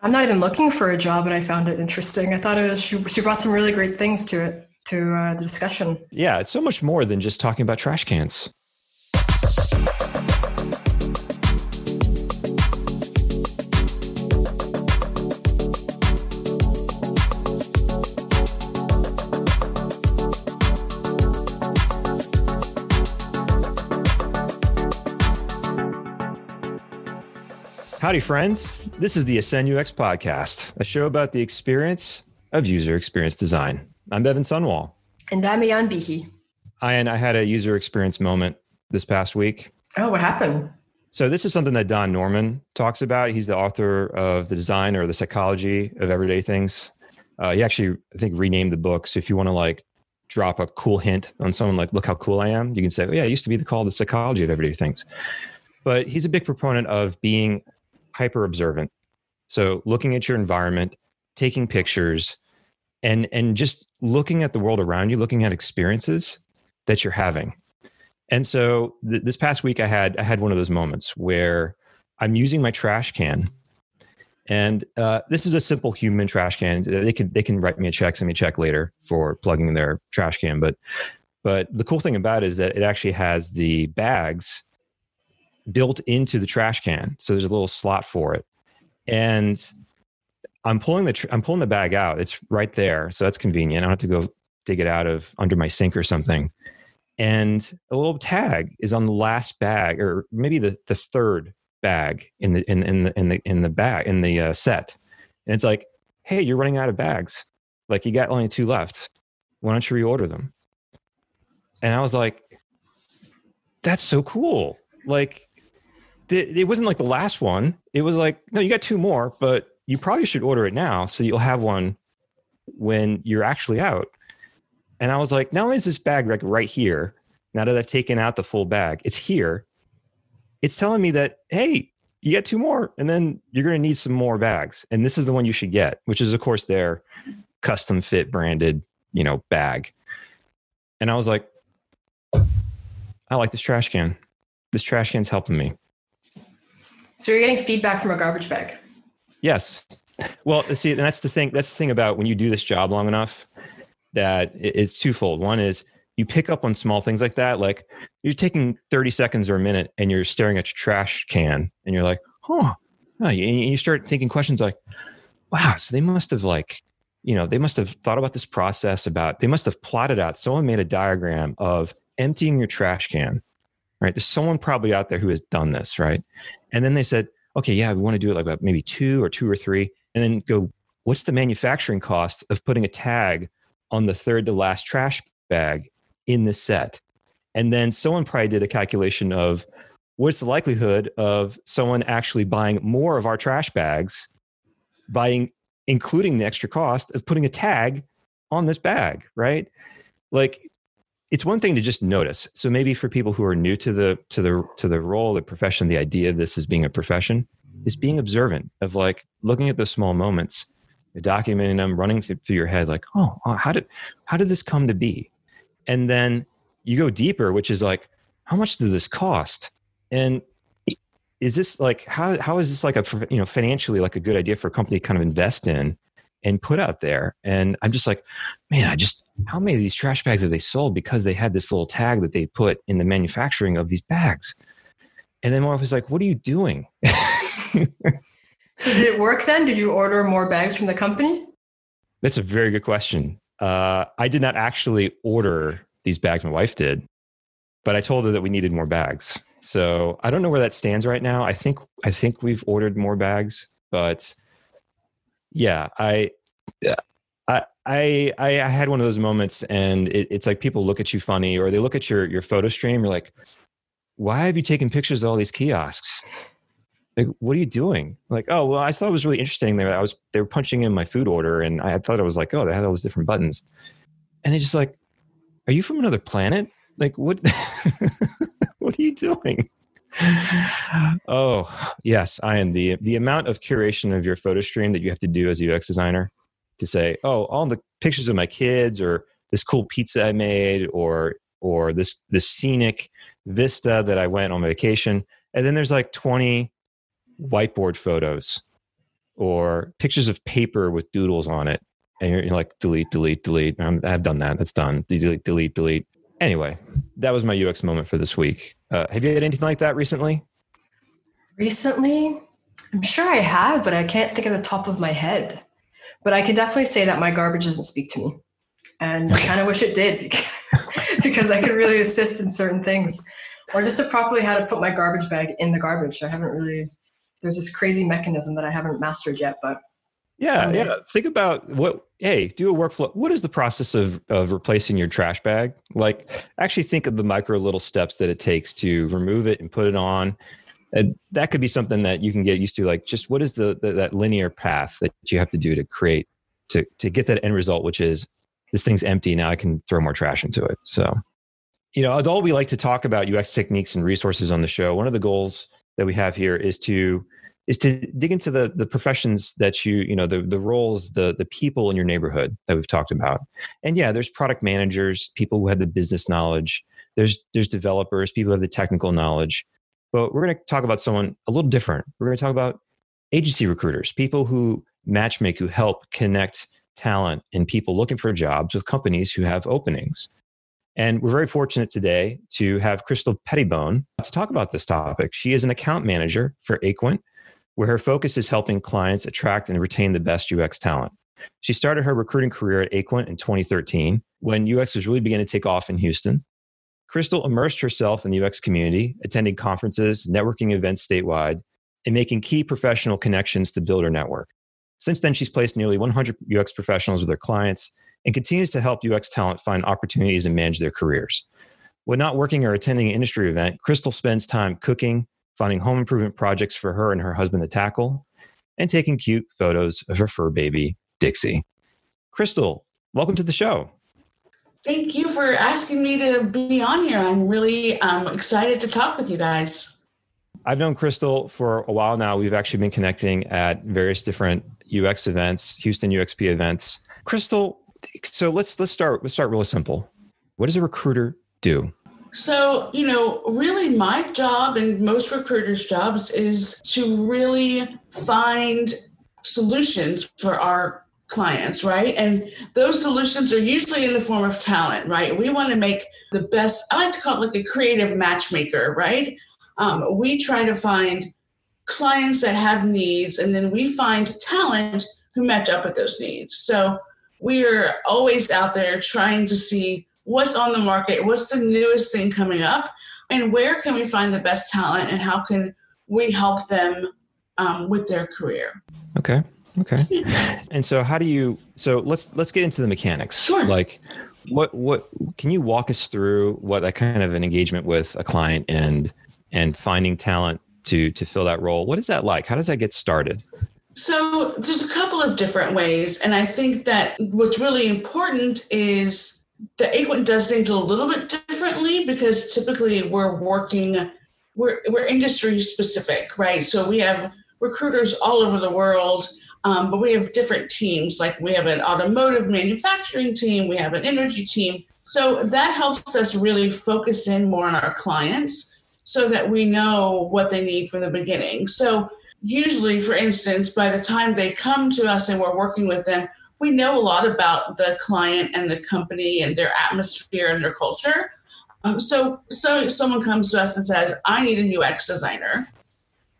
I'm not even looking for a job, and I found it interesting. I thought it was, she, she brought some really great things to it, to uh, the discussion. Yeah, it's so much more than just talking about trash cans. Howdy, friends. This is the Ascend UX podcast, a show about the experience of user experience design. I'm Bevan Sunwall. And I'm Ian Behe. Ian, I had a user experience moment this past week. Oh, what happened? So, this is something that Don Norman talks about. He's the author of The Design or the Psychology of Everyday Things. Uh, he actually, I think, renamed the book. So, if you want to like drop a cool hint on someone like, look how cool I am, you can say, oh, yeah, it used to be called The Psychology of Everyday Things. But he's a big proponent of being hyper observant. So looking at your environment, taking pictures, and and just looking at the world around you, looking at experiences that you're having. And so th- this past week, I had I had one of those moments where I'm using my trash can, and uh, this is a simplehuman trash can. They can they can write me a check, send me a check later for plugging in their trash can. But but the cool thing about it is that it actually has the bags built into the trash can. So there's a little slot for it. And I'm pulling the tr- I'm pulling the bag out. It's right there, so that's convenient. I don't have to go dig it out of under my sink or something. And a little tag is on the last bag, or maybe the, the third bag in the in, in the in the in the bag in the uh, set. And it's like, hey, you're running out of bags. Like you got only two left. Why don't you reorder them? And I was like, that's so cool. Like it wasn't like the last one. It was like, no, you got two more, but you probably should order it now so you'll have one when you're actually out. And I was like, not only is this bag like right here, now that I've taken out the full bag, it's here. It's telling me that, hey, you get two more, and then you're going to need some more bags. And this is the one you should get, which is, of course, their custom fit branded, you know, bag. And I was like, I like this trash can. This trash can's helping me. So you're getting feedback from a garbage bag. Yes. Well, see, and that's the thing. That's the thing about when you do this job long enough that it's twofold. One is you pick up on small things like that. Like you're taking 30 seconds or a minute and you're staring at your trash can and you're like, huh. And you start thinking questions like, wow, so they must have like, you know, they must have thought about this process about, they must have plotted out, someone made a diagram of emptying your trash can, right? There's someone probably out there who has done this, right? And then they said, okay, yeah, we want to do it like about maybe two or two or three. And then go, what's the manufacturing cost of putting a tag on the third to last trash bag in the set? And then someone probably did a calculation of what's the likelihood of someone actually buying more of our trash bags, buying, including the extra cost of putting a tag on this bag, right? Like it's one thing to just notice. So maybe for people who are new to the to the to the role the profession the idea of this as being a profession is being mm. observant of like looking at the small moments documenting them running through, through your head like oh, oh how did how did this come to be? And then you go deeper which is like how much did this cost? And is this like how how is this like a you know financially like a good idea for a company to kind of invest in and put out there. And I'm just like, man, I just, how many of these trash bags have they sold because they had this little tag that they put in the manufacturing of these bags? And then one was like, what are you doing? so did it work then? Did you order more bags from the company? That's a very good question. Uh, I did not actually order these bags. My wife did, but I told her that we needed more bags. So I don't know where that stands right now. I think I think we've ordered more bags, but yeah, I, I, I, I had one of those moments, and it, it's like people look at you funny, or they look at your your photo stream. You're like, why have you taken pictures of all these kiosks? Like, what are you doing? Like, oh, well, I thought it was really interesting. There, I was they were punching in my food order, and I thought it was like, oh, they had all these different buttons, and they just like, are you from another planet? Like, what? what are you doing? oh yes, I am the the amount of curation of your photo stream that you have to do as a UX designer to say, oh, all the pictures of my kids or this cool pizza I made or or this this scenic vista that I went on vacation. And then there's like 20 whiteboard photos or pictures of paper with doodles on it. And you're, like, delete, delete, delete. I'm, I've done that. That's done. Delete, delete, delete. Anyway, that was my UX moment for this week. Uh, have you had anything like that recently? Recently, I'm sure I have, but I can't think of the top of my head. But I can definitely say that my garbage doesn't speak to me. And I kind of wish it did because I could really assist in certain things. Or just to properly how to put my garbage bag in the garbage. I haven't really, there's this crazy mechanism that I haven't mastered yet, but yeah, yeah. Think about what. Hey, do a workflow. What is the process of of replacing your trash bag? Like, actually think of the micro little steps that it takes to remove it and put it on. And that could be something that you can get used to. Like, just what is the, the that linear path that you have to do to create to to get that end result, which is this thing's empty. Now I can throw more trash into it. So, you know, although we like to talk about UX techniques and resources on the show, one of the goals that we have here is to is to dig into the the professions that you you know the the roles the the people in your neighborhood that we've talked about. And yeah there's product managers people who have the business knowledge. There's there's developers people who have the technical knowledge. But we're going to talk about someone a little different. We're going to talk about agency recruiters people who matchmake who help connect talent and people looking for jobs with companies who have openings. And we're very fortunate today to have Crystal Pettibone to talk about this topic. She is an account manager for Aquent, where her focus is helping clients attract and retain the best UX talent. She started her recruiting career at Aquent in 2013 when UX was really beginning to take off in Houston. Crystal immersed herself in the UX community, attending conferences, networking events statewide, and making key professional connections to build her network. Since then, she's placed nearly 100 UX professionals with her clients and continues to help UX talent find opportunities and manage their careers. When not working or attending an industry event, Crystal spends time cooking, finding home improvement projects for her and her husband to tackle, and taking cute photos of her fur baby, Dixie. Crystal, welcome to the show. Thank you for asking me to be on here. I'm really um, excited to talk with you guys. I've known Crystal for a while now. We've actually been connecting at various different UX events, Houston UXP events. Crystal, so let's let's start let's start really simple. What does a recruiter do? So, you know, really my job and most recruiters' jobs is to really find solutions for our clients, right? And those solutions are usually in the form of talent, right? We want to make the best, I like to call it like a creative matchmaker, right? Um, we try to find clients that have needs and then we find talent who match up with those needs. So we are always out there trying to see what's on the market, what's the newest thing coming up, and where can we find the best talent, and how can we help them um, with their career. Okay. Okay. And so, how do you? So let's let's get into the mechanics. Sure. Like, what what can you walk us through what that kind of an engagement with a client and and finding talent to to fill that role? What is that like? How does that get started? So there's a couple of different ways, and I think that what's really important is the Aquent does things a little bit differently because typically we're working, we're, we're industry specific, right? So we have recruiters all over the world, um, but we have different teams. Like we have an automotive manufacturing team, we have an energy team. So that helps us really focus in more on our clients so that we know what they need from the beginning. So usually, for instance, by the time they come to us and we're working with them, we know a lot about the client and the company and their atmosphere and their culture. Um, so, so someone comes to us and says, "I need a UX designer."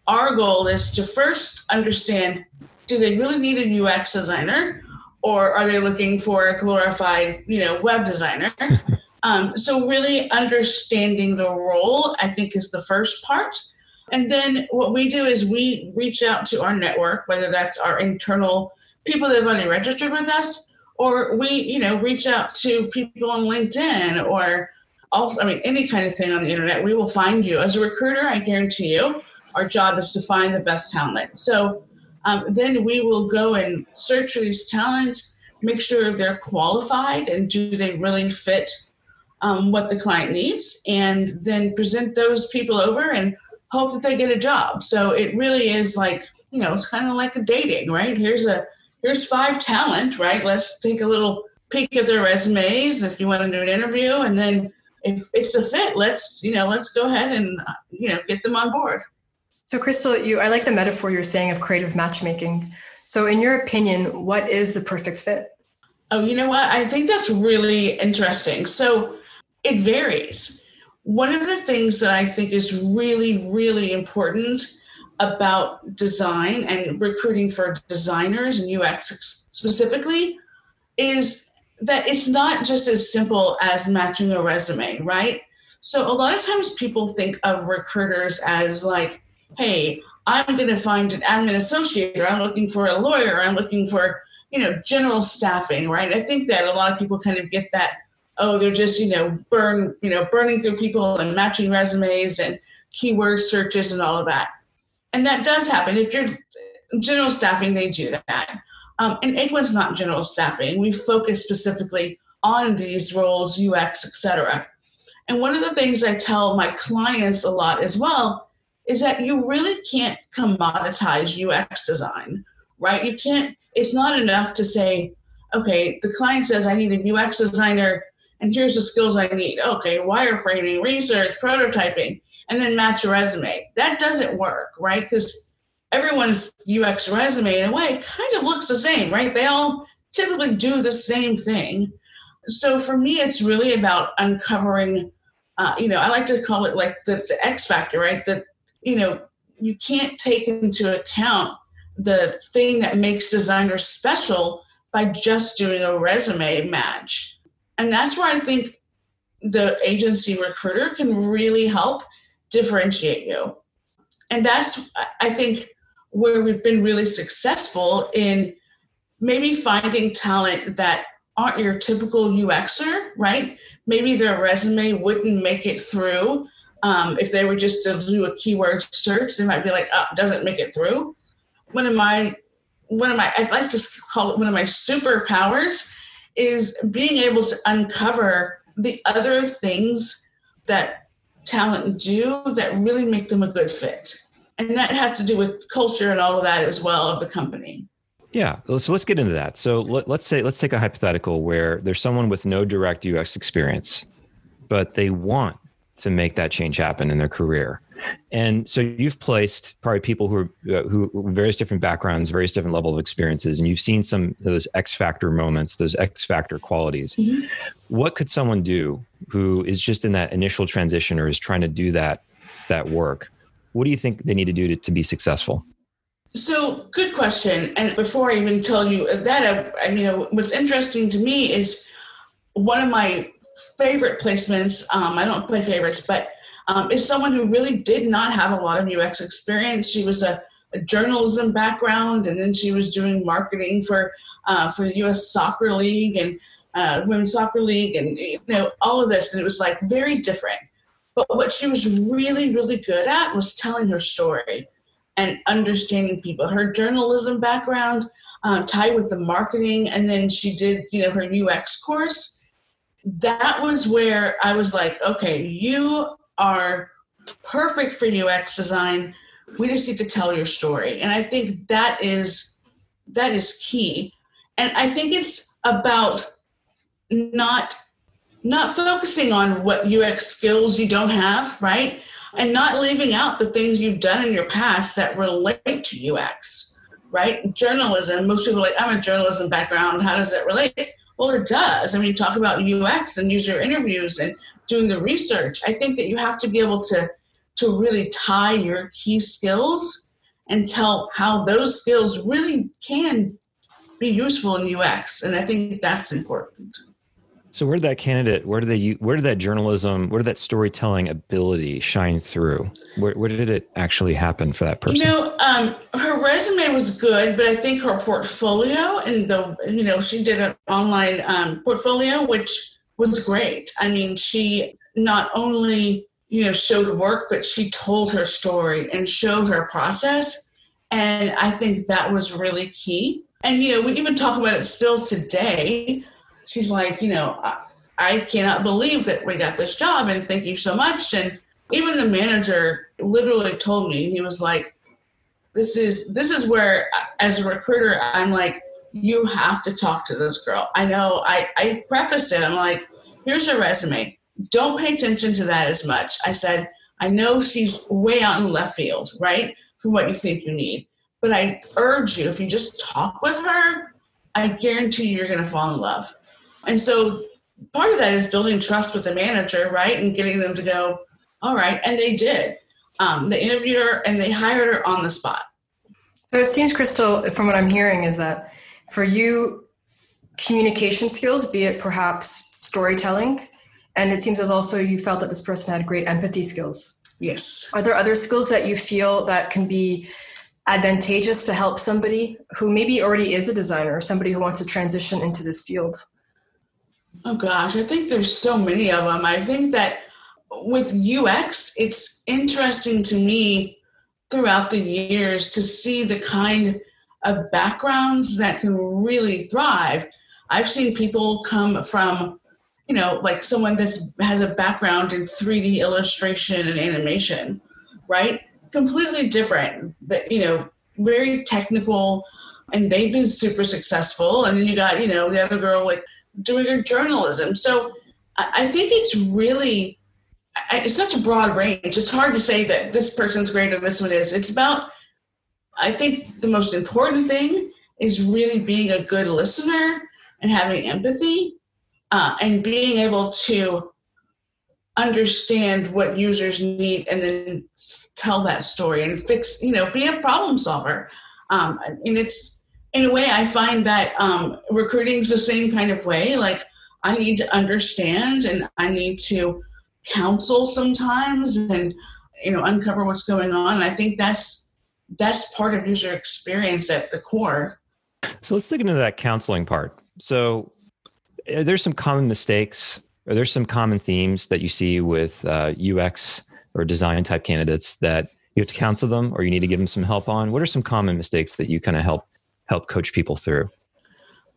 Our goal is to first understand: Do they really need a UX designer, or are they looking for a glorified, you know, web designer? um, so, really understanding the role, I think, is the first part. And then what we do is we reach out to our network, whether that's our internal people that have already registered with us, or we, you know, reach out to people on LinkedIn or also, I mean, any kind of thing on the internet, we will find you. As a recruiter, I guarantee you, our job is to find the best talent. So um, then we will go and search for these talents, make sure they're qualified and do they really fit um, what the client needs, and then present those people over and hope that they get a job. So it really is like, you know, it's kind of like a dating, right? Here's a here's five talent, right? Let's take a little peek at their resumes if you want to do an interview, and then if it's a fit, let's you know let's go ahead and uh, you know get them on board. So, Crystal, you I like the metaphor you're saying of creative matchmaking. So, in your opinion, what is the perfect fit? Oh, you know what? I think that's really interesting. So, it varies. One of the things that I think is really, really important about design and recruiting for designers and UX specifically is that it's not just as simple as matching a resume, right? So a lot of times people think of recruiters as like, hey, I'm going to find an admin associate, or I'm looking for a lawyer, or I'm looking for, you know, general staffing, right? I think that a lot of people kind of get that, oh, they're just, you know, burn, you know, burning through people and matching resumes and keyword searches and all of that. And that does happen. If you're general staffing, they do that. Um, and Aquent's not general staffing. We focus specifically on these roles, UX, etc. And one of the things I tell my clients a lot as well is that you really can't commoditize UX design, right? You can't, it's not enough to say, okay, the client says I need a UX designer and here's the skills I need. Okay, wireframing, research, prototyping, and then match a resume. That doesn't work, right? Because everyone's UX resume in a way kind of looks the same, right? They all typically do the same thing. So for me, it's really about uncovering, uh, you know, I like to call it like the, the X factor, right? That, you know, you can't take into account the thing that makes designers special by just doing a resume match. And that's where I think the agency recruiter can really help differentiate you. And that's, I think, where we've been really successful in maybe finding talent that aren't your typical UXer, right? Maybe their resume wouldn't make it through. Um, if they were just to do a keyword search, they might be like, oh, doesn't make it through. One of my, one of my, I like to call it one of my superpowers is being able to uncover the other things that talent do that really make them a good fit. And that has to do with culture and all of that as well of the company. Yeah. So let's get into that. So let, us say let's take a hypothetical where there's someone with no direct ux experience but they want to make that change happen in their career and so you've placed probably people who are uh, who various different backgrounds various different level of experiences and you've seen some of those x factor moments those x factor qualities mm-hmm. what could someone do who is just in that initial transition or is trying to do that that work what do you think they need to do to, to be successful? So, good question. And before I even tell you that, I, mean, what's interesting to me is one of my favorite placements. Um, I don't play favorites, but um, is someone who really did not have a lot of UX experience. She was a, a journalism background, and then she was doing marketing for uh, for the U.S. Soccer League and uh, Women's Soccer League, and you know all of this. And it was like very different. But what she was really, really good at was telling her story and understanding people. Her journalism background um, tied with the marketing, and then she did, you know, her UX course. That was where I was like, okay, you are perfect for UX design. We just need to tell your story, and I think that is that is key. And I think it's about not not focusing on what UX skills you don't have, right? And not leaving out the things you've done in your past that relate to UX, right? Journalism, most people like, I'm a journalism background. How does that relate? Well, it does. I mean, talk about UX and user interviews and doing the research. I think that you have to be able to to really tie your key skills and tell how those skills really can be useful in UX. And I think that's important. So where did that candidate, where did they, where did that journalism, where did that storytelling ability shine through? Where, where did it actually happen for that person? You know, um, her resume was good, but I think her portfolio and the, you know, she did an online um, portfolio, which was great. I mean, she not only, you know, showed work, but she told her story and showed her process. And I think that was really key. And, you know, we even talk about it still today she's like, you know, I, I cannot believe that we got this job and thank you so much. And even the manager literally told me, he was like, this is this is where as a recruiter i'm like you have to talk to this girl. I know i i prefaced it. I'm like here's her resume. Don't pay attention to that as much. I said i know she's way out in left field right for what you think you need. But I urge you, if you just talk with her, I guarantee you you're going to fall in love. And so part of that is building trust with the manager, right? And getting them to go, all right. And they did. Um, they interviewed her and they hired her on the spot. So it seems, Crystal, from what I'm hearing, is that for you, communication skills, be it perhaps storytelling, and it seems as also you felt that this person had great empathy skills. Yes. Are there other skills that you feel that can be advantageous to help somebody who maybe already is a designer or somebody who wants to transition into this field? Oh gosh, I think there's so many of them. I think that with UX, it's interesting to me throughout the years to see the kind of backgrounds that can really thrive. I've seen people come from, you know, like someone that has a background in 3D illustration and animation, right? Completely different. That you know, very technical, and they've been super successful. And then you got, you know, the other girl like doing her journalism. So I think it's really it's such a broad range. It's hard to say that this person's great or this one is. It's about I think the most important thing is really being a good listener and having empathy uh, and being able to understand what users need and then tell that story and fix, you know, be a problem solver. Um, and it's in a way I find that um, recruiting is the same kind of way. Like I need to understand and I need to counsel sometimes and you know uncover what's going on. And I think that's that's part of user experience at the core. So let's dig into that counseling part. So there's some common mistakes or there's some common themes that you see with uh, UX or design type candidates that you have to counsel them or you need to give them some help on. What are some common mistakes that you kind of help help coach people through?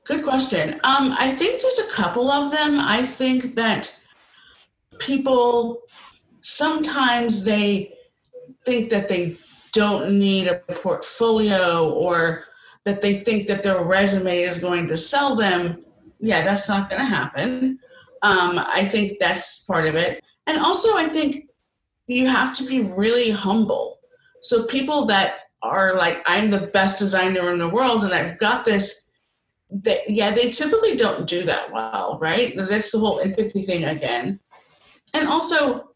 Good question. Um, I think there's a couple of them. I think that people sometimes they think that they don't need a portfolio or that they think that their resume is going to sell them, yeah, that's not going to happen. Um, I think that's part of it. And also, I think you have to be really humble. So, people that are like, I'm the best designer in the world and I've got this, that, yeah, they typically don't do that well, right? That's the whole empathy thing again. And also,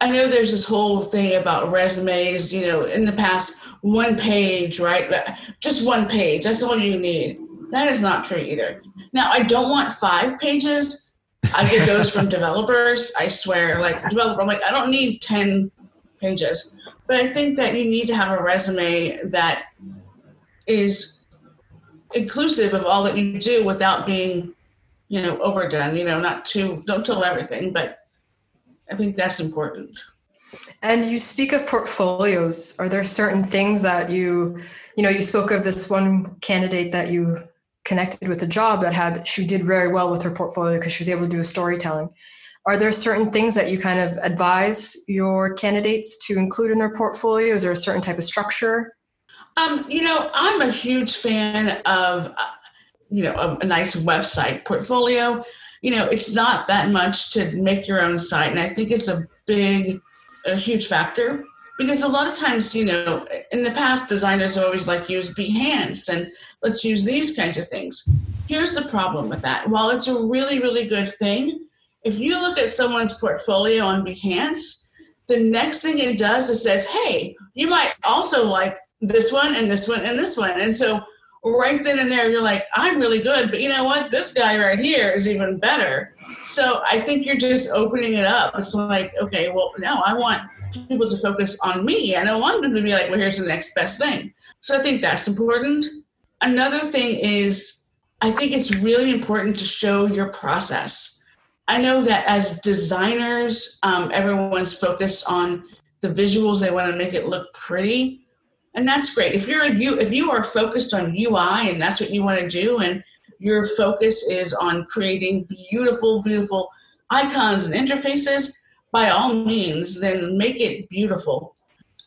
I know there's this whole thing about resumes, you know, in the past, one page, right? Just one page. That's all you need. That is not true either. Now, I don't want five pages. I get those from developers. I swear, like developer, I'm like, I don't need 10 pages. But I think that you need to have a resume that is inclusive of all that you do without being, you know, overdone, you know, not too, don't tell everything, but I think that's important. And you speak of portfolios. Are there certain things that you, you know, you spoke of this one candidate that you connected with a job that had, she did very well with her portfolio because she was able to do a storytelling. Are there certain things that you kind of advise your candidates to include in their portfolio? Is there a certain type of structure? Um, you know, I'm a huge fan of, uh, you know, a, a nice website portfolio you know, it's not that much to make your own site. And I think it's a big, a huge factor because a lot of times, you know, in the past, designers have always like use Behance and let's use these kinds of things. Here's the problem with that. While it's a really, really good thing, if you look at someone's portfolio on Behance, the next thing it does is says, hey, you might also like this one and this one and this one. And so right then and there you're like i'm really good but you know what? This guy right here is even better. So i think you're just opening it up. It's like okay well no, i want people to focus on me. I don't want them to be like well here's the next best thing. So i think that's important. Another thing is i think it's really important to show your process i know that as designers um, everyone's focused on the visuals. They want to make it look pretty and that's great. If you're you if you are focused on ui and that's what you want to do and your focus is on creating beautiful beautiful icons and interfaces by all means then make it beautiful.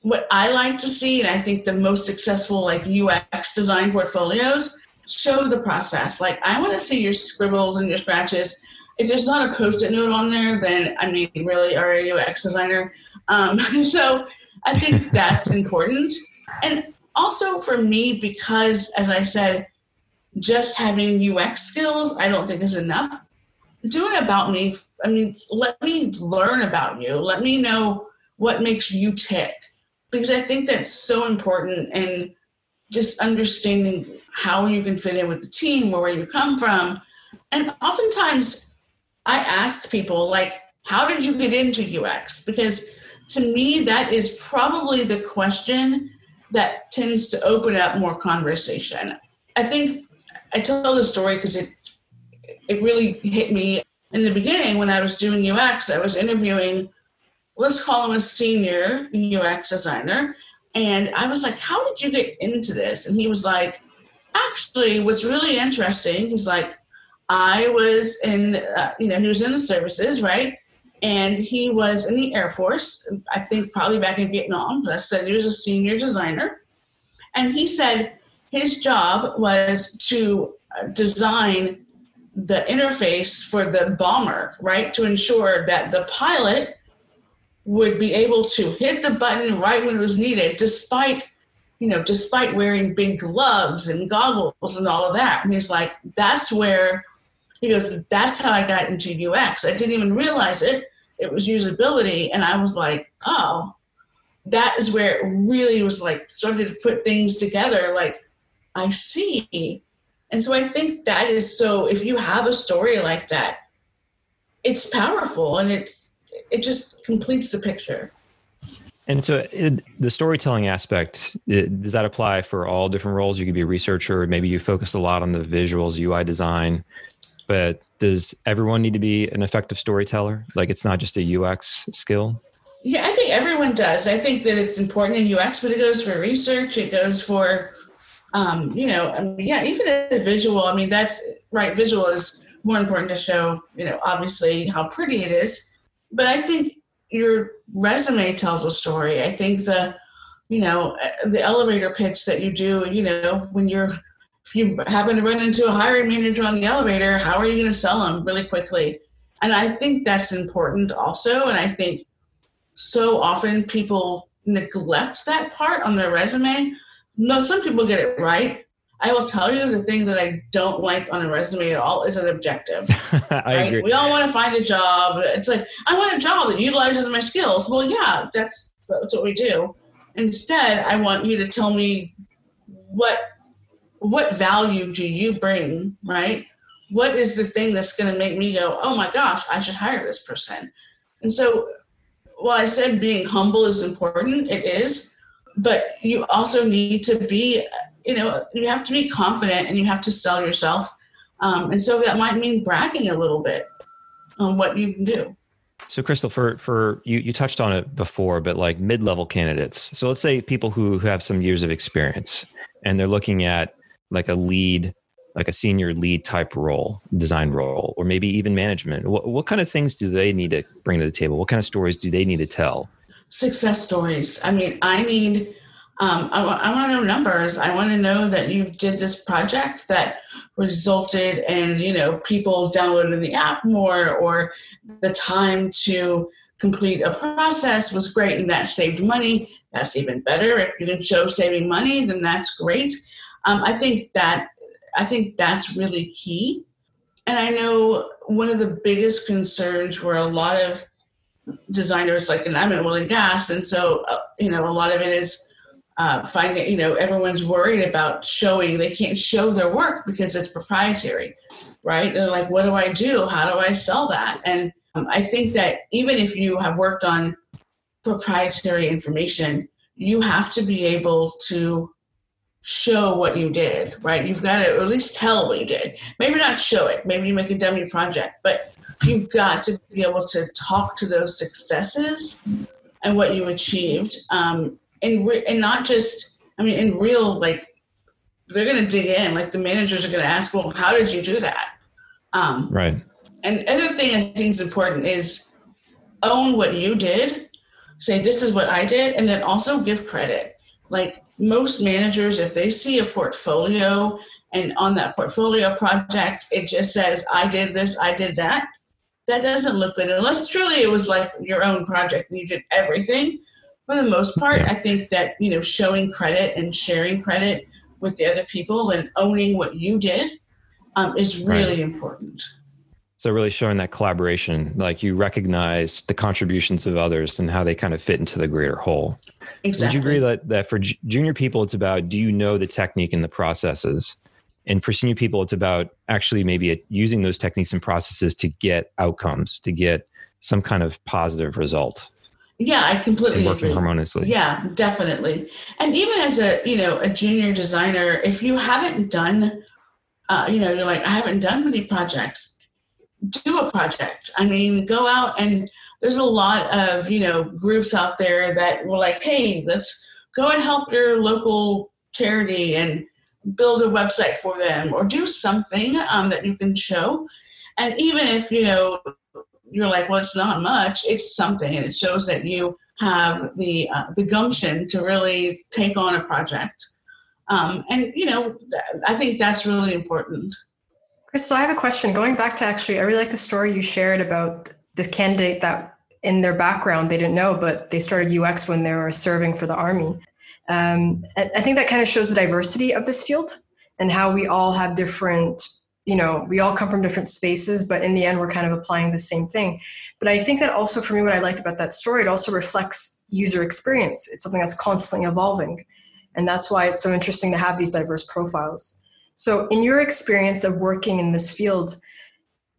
What i like to see and i think the most successful like ux design portfolios show the process. Like i want to see your scribbles and your scratches if there's not a post-it note on there then i mean really are a ux designer um, so i think that's important and also for me, because as I said, just having UX skills, I don't think is enough. Do it about me. I mean, let me learn about you. Let me know what makes you tick. Because I think that's so important and just understanding how you can fit in with the team or where you come from. And oftentimes I ask people like, how did you get into UX? Because to me, that is probably the question that tends to open up more conversation. I think I tell the story because it it really hit me in the beginning when I was doing UX. I was interviewing, let's call him a senior UX designer, and I was like, "How did you get into this?" And he was like, "Actually, what's really interesting." He's like, "I was in, uh, you know, he was in the services, right?" and he was in the Air Force, I think probably back in Vietnam. I said he was a senior designer. And he said his job was to uh, design the interface for the bomber, right? To ensure that the pilot would be able to hit the button right when it was needed, despite, you know, despite wearing big gloves and goggles and all of that. And he's like, that's where he goes, that's how I got into UX. I didn't even realize it. It was usability. And i was like oh. That is where it really was like started to put things together like i see. And so i think that is so if you have a story like that it's powerful and it's it just completes the picture. And so it, the storytelling aspect it, does that apply for all different roles? You could be a researcher. Maybe you focused a lot on the visuals ui design but does everyone need to be an effective storyteller? Like it's not just a UX skill? Yeah, I think everyone does. I think that it's important in UX, but it goes for research, it goes for, um, you know, I mean, yeah, even a visual. I mean, that's right. Visual is more important to show, you know, obviously how pretty it is. But I think your resume tells a story. I think the, you know, the elevator pitch that you do, you know, when you're if you happen to run into a hiring manager on the elevator, how are you going to sell them really quickly? And I think that's important also. And I think so often people neglect that part on their resume. No, some people get it right. I will tell you the thing that I don't like on a resume at all is an objective. I right? agree. We all want to find a job. It's like I want a job that utilizes my skills. Well, yeah, that's that's what we do. Instead, I want you to tell me what what value do you bring, right? What is the thing that's going to make me go, oh my gosh, I should hire this person? And so, while I said being humble is important, it is, but you also need to be, you know, you have to be confident and you have to sell yourself. Um, and so that might mean bragging a little bit on what you can do. So, Crystal, for for you, you touched on it before, but like mid-level candidates. So, let's say people who, who have some years of experience, and they're looking at like a lead like a senior lead type role design role or maybe even management. What, what kind of things do they need to bring to the table? What kind of stories do they need to tell? Success stories. I mean i need um, I, I want to know numbers. I want to know that you did this project that resulted in you know people downloading the app more or the time to complete a process was great and that saved money. That's even better. If you can show saving money then that's great um, I think that I think that's really key. And I know one of the biggest concerns where a lot of designers, like, and I'm in oil and gas, and so uh, you know, a lot of it is uh, finding. You know, everyone's worried about showing. They can't show their work because it's proprietary, right? And like, what do I do? How do I sell that? And um, I think that even if you have worked on proprietary information, you have to be able to show what you did, right? You've got to at least tell what you did. Maybe not show it. Maybe you make a dummy project, but you've got to be able to talk to those successes and what you achieved, um, and re- and not just. I mean, in real like, they're going to dig in. Like the managers are going to ask, "Well, how did you do that?" Um, right. And other thing I think is important is own what you did. Say this is what I did, and then also give credit like most managers, if they see a portfolio and on that portfolio project, it just says, I did this, I did that, that doesn't look good unless truly it was like your own project and you did everything. for the most part, yeah. I think that you know showing credit and sharing credit with the other people and owning what you did um, is really right. important. So really showing that collaboration, like you recognize the contributions of others and how they kind of fit into the greater whole. Exactly. Would you agree that that for junior people, it's about do you know the technique and the processes, and for senior people, it's about actually maybe using those techniques and processes to get outcomes, to get some kind of positive result. Yeah, I completely working agree. harmoniously. Yeah, definitely. And even as a you know a junior designer, if you haven't done, uh, you know, you're like I haven't done many projects do a project. I mean, go out and there's a lot of, you know, groups out there that were like, hey, let's go and help your local charity and build a website for them or do something um, that you can show. And even if, you know, you're like, well, it's not much, it's something and it shows that you have the, uh, the gumption to really take on a project. Um, and, you know, I think that's really important. Crystal, I have a question. Going back to actually, I really like the story you shared about this candidate that in their background they didn't know, but they started UX when they were serving for the army. Um, I think that kind of shows the diversity of this field and how we all have different, you know, we all come from different spaces, but in the end, we're kind of applying the same thing. But I think that also for me, what I liked about that story, it also reflects user experience. It's something that's constantly evolving. And that's why it's so interesting to have these diverse profiles. So, in your experience of working in this field,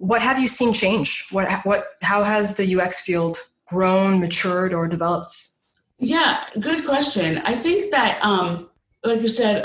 what have you seen change? What, what, how has the UX field grown, matured, or developed? Yeah, good question. I think that, um, like you said,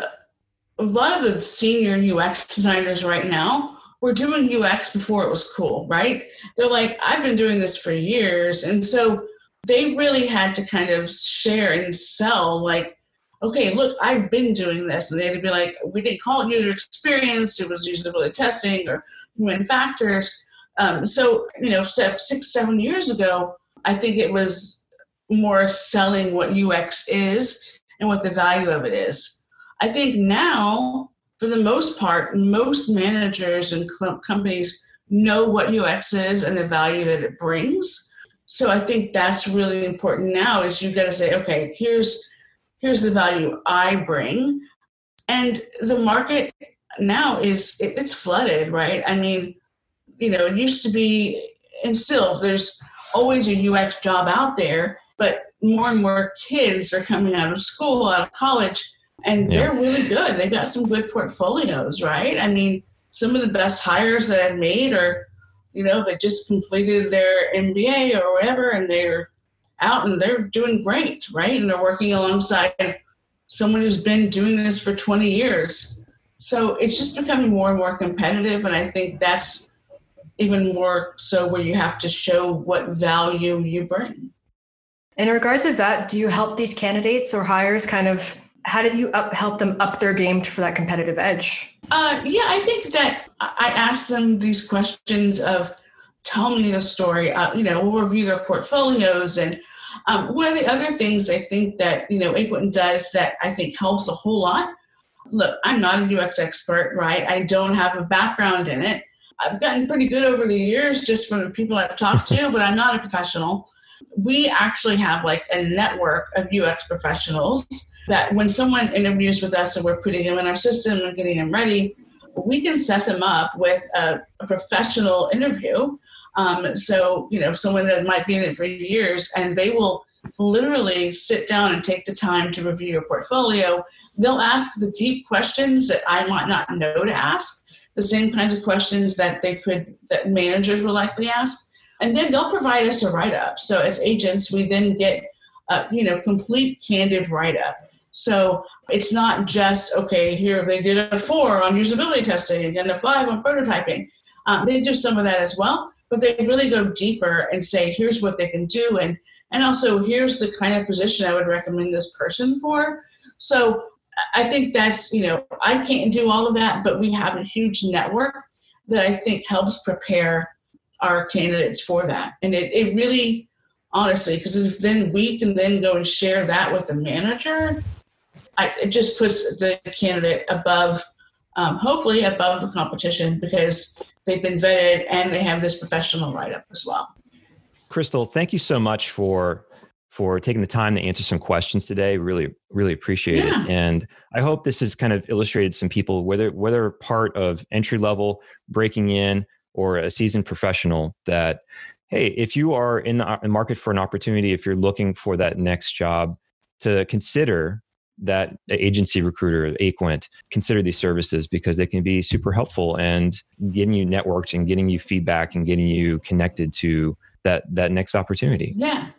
a lot of the senior UX designers right now were doing UX before it was cool, right? They're like, I've been doing this for years. And so they really had to kind of share and sell, like, okay, look, I've been doing this. And they'd be like, we didn't call it user experience, it was usability testing or human factors. Um, so, you know, six, seven years ago, I think it was more selling what UX is and what the value of it is. I think now, for the most part, most managers and companies know what UX is and the value that it brings. So I think that's really important now is you've got to say, okay, here's here's the value I bring. And the market now is it, it's flooded, right? I mean, you know, it used to be, and still there's always a UX job out there, but more and more kids are coming out of school, out of college, and they're really good. They've got some good portfolios, right? I mean, some of the best hires that I've made are, you know, they just completed their MBA or whatever, and they're out and they're doing great, right? And they're working alongside someone who's been doing this for 20 years. So it's just becoming more and more competitive. And I think that's even more so where you have to show what value you bring. In regards of that, do you help these candidates or hires kind of how did you up, help them up their game for that competitive edge? Uh, yeah, I think that I ask them these questions of tell me the story. Uh, you know, we'll review their portfolios and um, one of the other things I think that you know Equinton does that I think helps a whole lot. Look, I'm not a UX expert, right? I don't have a background in it. I've gotten pretty good over the years just from the people I've talked to, but I'm not a professional. We actually have like a network of UX professionals that when someone interviews with us and we're putting them in our system and getting them ready, we can set them up with a, a professional interview um, so, you know, someone that might be in it for years and they will literally sit down and take the time to review your portfolio. They'll ask the deep questions that I might not know to ask, the same kinds of questions that they could, that managers will likely ask. And then they'll provide us a write up. So, as agents, we then get, you know, complete candid write up. So it's not just, okay, here they did a four on usability testing and a five on prototyping. Um, they do some of that as well but they really go deeper and say here's what they can do and and also here's the kind of position i would recommend this person for. So i think that's you know i can't do all of that but we have a huge network that i think helps prepare our candidates for that. And it, it really honestly because then we can then go and share that with the manager I, it just puts the candidate above um, hopefully above the competition because they've been vetted and they have this professional write up as well. Crystal, thank you so much for for taking the time to answer some questions today. Really, really appreciate yeah. it. And I hope this has kind of illustrated some people, whether whether part of entry level, breaking in, or a seasoned professional, that hey, if you are in the market for an opportunity, if you're looking for that next job, to consider that agency recruiter, Aquent, consider these services because they can be super helpful and getting you networked and getting you feedback and getting you connected to that that next opportunity. Yeah.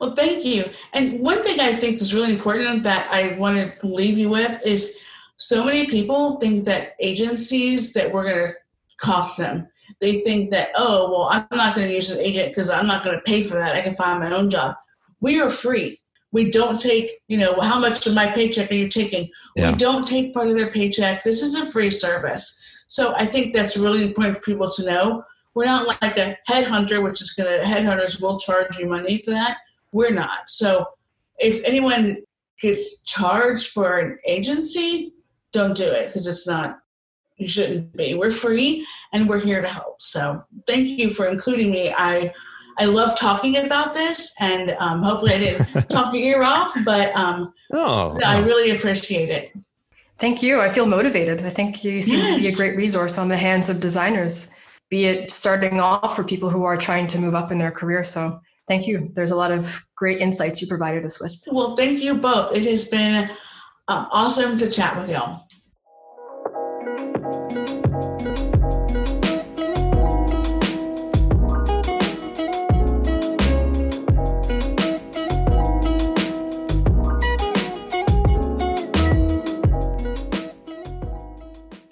Well, thank you. And one thing I think is really important that I want to leave you with is so many people think that agencies that we're going to cost them. They think that, oh, well, I'm not going to use an agent because I'm not going to pay for that. I can find my own job. We are free. We don't take, you know, how much of my paycheck are you taking? Yeah. We don't take part of their paycheck. This is a free service. So I think that's really important for people to know. We're not like a headhunter, which is going to, headhunters will charge you money for that. We're not. So if anyone gets charged for an agency, don't do it because it's not, you shouldn't be. We're free and we're here to help. So thank you for including me. I, I love talking about this, and um, hopefully I didn't talk your ear off, but um, oh, I really appreciate it. Thank you. I feel motivated. I think you seem yes. to be a great resource on the hands of designers, be it starting off for people who are trying to move up in their career. So thank you. There's a lot of great insights you provided us with. Well, thank you both. It has been um, awesome to chat with y'all.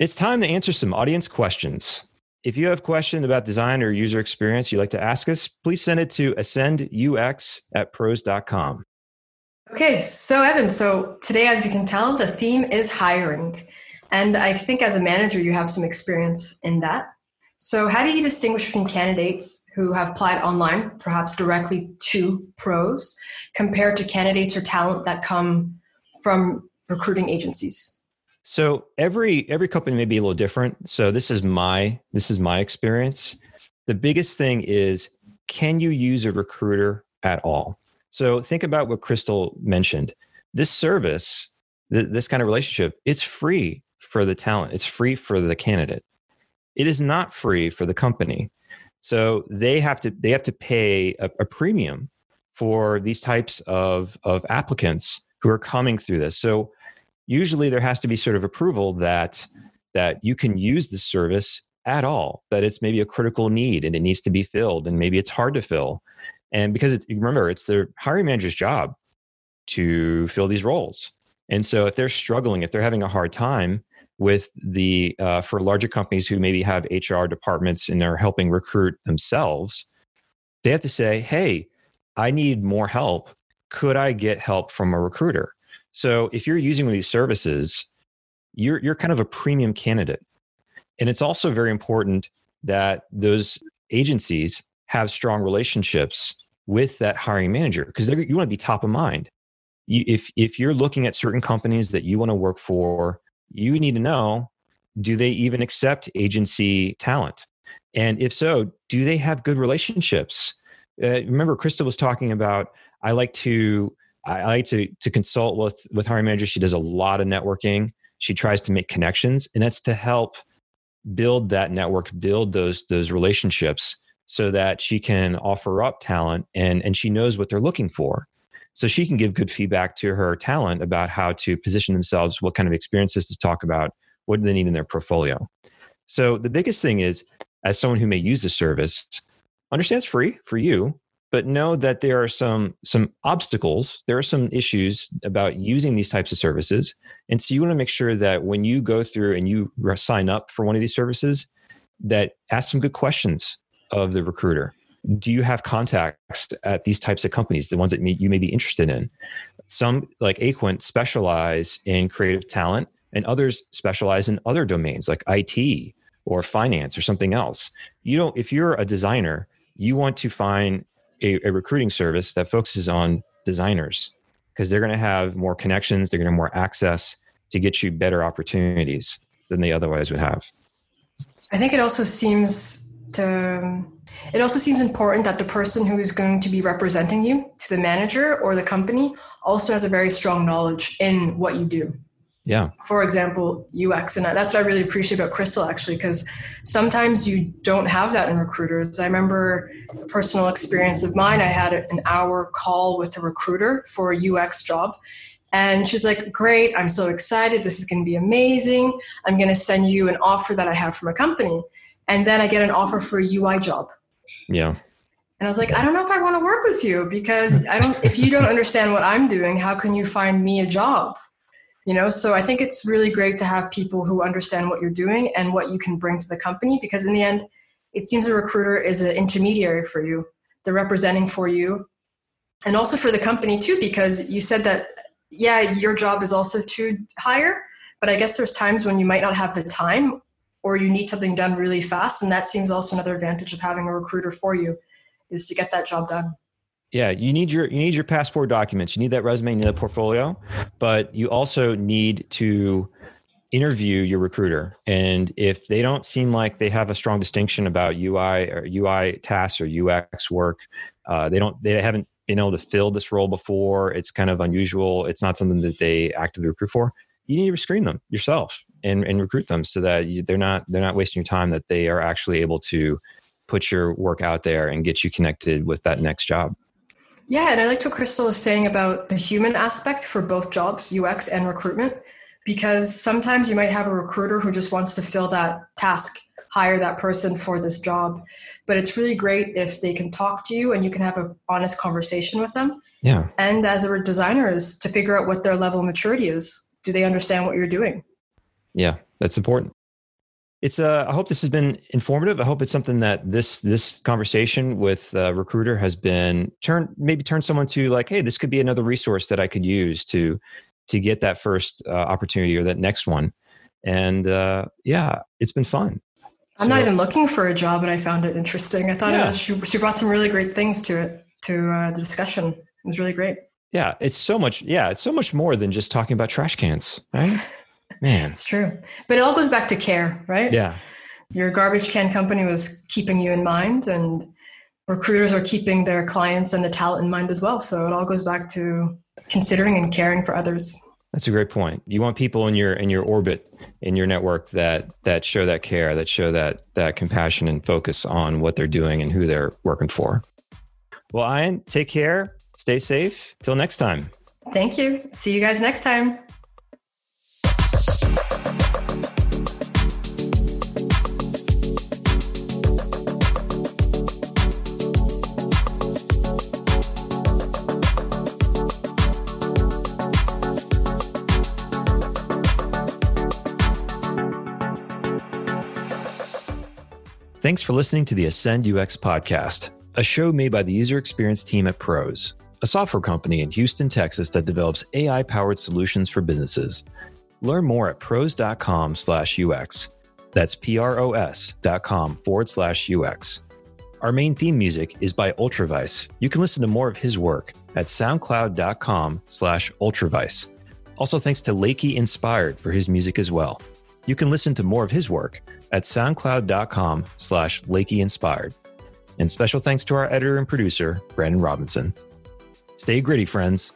It's time to answer some audience questions. If you have questions about design or user experience you'd like to ask us, please send it to ascendux at pros.com. Okay, so Evan, so today, as we can tell, the theme is hiring. And I think as a manager, you have some experience in that. So, how do you distinguish between candidates who have applied online, perhaps directly to pros, compared to candidates or talent that come from recruiting agencies? So every every company may be a little different. So this is my this is my experience. The biggest thing is can you use a recruiter at all? So think about what Crystal mentioned. This service, th- this kind of relationship, it's free for the talent. It's free for the candidate. It is not free for the company. So they have to they have to pay a, a premium for these types of of applicants who are coming through this. So usually there has to be sort of approval that that you can use the service at all that it's maybe a critical need and it needs to be filled and maybe it's hard to fill. And because remember it's the hiring manager's job to fill these roles. And so if they're struggling if they're having a hard time with the uh, for larger companies who maybe have hr departments and are helping recruit themselves they have to say hey i need more help. Could i get help from a recruiter so if you're using one of these services, you're you're kind of a premium candidate. And it's also very important that those agencies have strong relationships with that hiring manager because you want to be top of mind. You, if if you're looking at certain companies that you want to work for, you need to know do they even accept agency talent? And if so, do they have good relationships? Uh, remember, Krista was talking about I like to I like to to consult with with hiring managers. She does a lot of networking. She tries to make connections, and that's to help build that network, build those those relationships, so that she can offer up talent and and she knows what they're looking for. So she can give good feedback to her talent about how to position themselves, what kind of experiences to talk about, what do they need in their portfolio. So the biggest thing is, as someone who may use the service, understand it's free for you, but know that there are some some obstacles there are some issues about using these types of services. And so you want to make sure that when you go through and you sign up for one of these services that ask some good questions of the recruiter. Do you have contacts at these types of companies the ones that you may be interested in? Some like aquent specialize in creative talent and others specialize in other domains like it or finance or something else. You don't if you're a designer you want to find a, a recruiting service that focuses on designers because they're going to have more connections, they're going to have more access to get you better opportunities than they otherwise would have. I think it also seems to, it also seems important that the person who is going to be representing you to the manager or the company also has a very strong knowledge in what you do. Yeah. For example, UX. And that's what I really appreciate about Crystal actually, because sometimes you don't have that in recruiters. I remember a personal experience of mine. I had an hour call with a recruiter for a UX job. And she's like, Great, I'm so excited. This is going to be amazing. I'm going to send you an offer that I have from a company. And then I get an offer for a UI job. Yeah. And I was like, I don't know if I want to work with you because I don't, if you don't understand what I'm doing, how can you find me a job? You know? So i think it's really great to have people who understand what you're doing and what you can bring to the company because in the end it seems a recruiter is an intermediary for you. They're representing for you and also for the company too because you said that yeah your job is also to hire but i guess there's times when you might not have the time or you need something done really fast. And that seems also another advantage of having a recruiter for you is to get that job done yeah, you need your you need your passport documents. You need that resume, you need a portfolio, but you also need to interview your recruiter. And if they don't seem like they have a strong distinction about UI or UI tasks or UX work, uh, they don't they haven't been able to fill this role before. It's kind of unusual. It's not something that they actively recruit for. You need to screen them yourself and, and recruit them so that you, they're not they're not wasting your time. That they are actually able to put your work out there and get you connected with that next job. Yeah, and I liked what Crystal was saying about the human aspect for both jobs, UX and recruitment, because sometimes you might have a recruiter who just wants to fill that task, hire that person for this job. But it's really great if they can talk to you and you can have an honest conversation with them. Yeah. And as a designer is to figure out what their level of maturity is. Do they understand what you're doing? Yeah, that's important it's uh, i hope this has been informative. I hope it's something that this this conversation with a recruiter has been turned maybe turn someone to like hey this could be another resource that i could use to to get that first uh, opportunity or that next one. And uh, yeah it's been fun. I'm so, not even looking for a job and i found it interesting. I thought yeah. was, she, she brought some really great things to it to uh, the discussion. It was really great. Yeah it's so much yeah it's so much more than just talking about trash cans right Man. It's true. But it all goes back to care, right? Yeah. Your garbage can company was keeping you in mind and recruiters are keeping their clients and the talent in mind as well. So it all goes back to considering and caring for others. That's a great point. You want people in your in your orbit in your network that that show that care, that show that that compassion and focus on what they're doing and who they're working for. Well, Ian, take care. Stay safe. Till next time. Thank you. See you guys next time. Thanks for listening to the Ascend UX podcast, a show made by the user experience team at Pros, a software company in Houston, Texas that develops AI powered solutions for businesses. Learn more at pros.com slash UX. That's P R O S dot com forward slash UX. Our main theme music is by Ultravice. You can listen to more of his work at soundcloud.com slash ultravice. Also, thanks to Lakey Inspired for his music as well. You can listen to more of his work at soundcloud.com slash Lakey Inspired. And special thanks to our editor and producer, Brandon Robinson. Stay gritty, friends.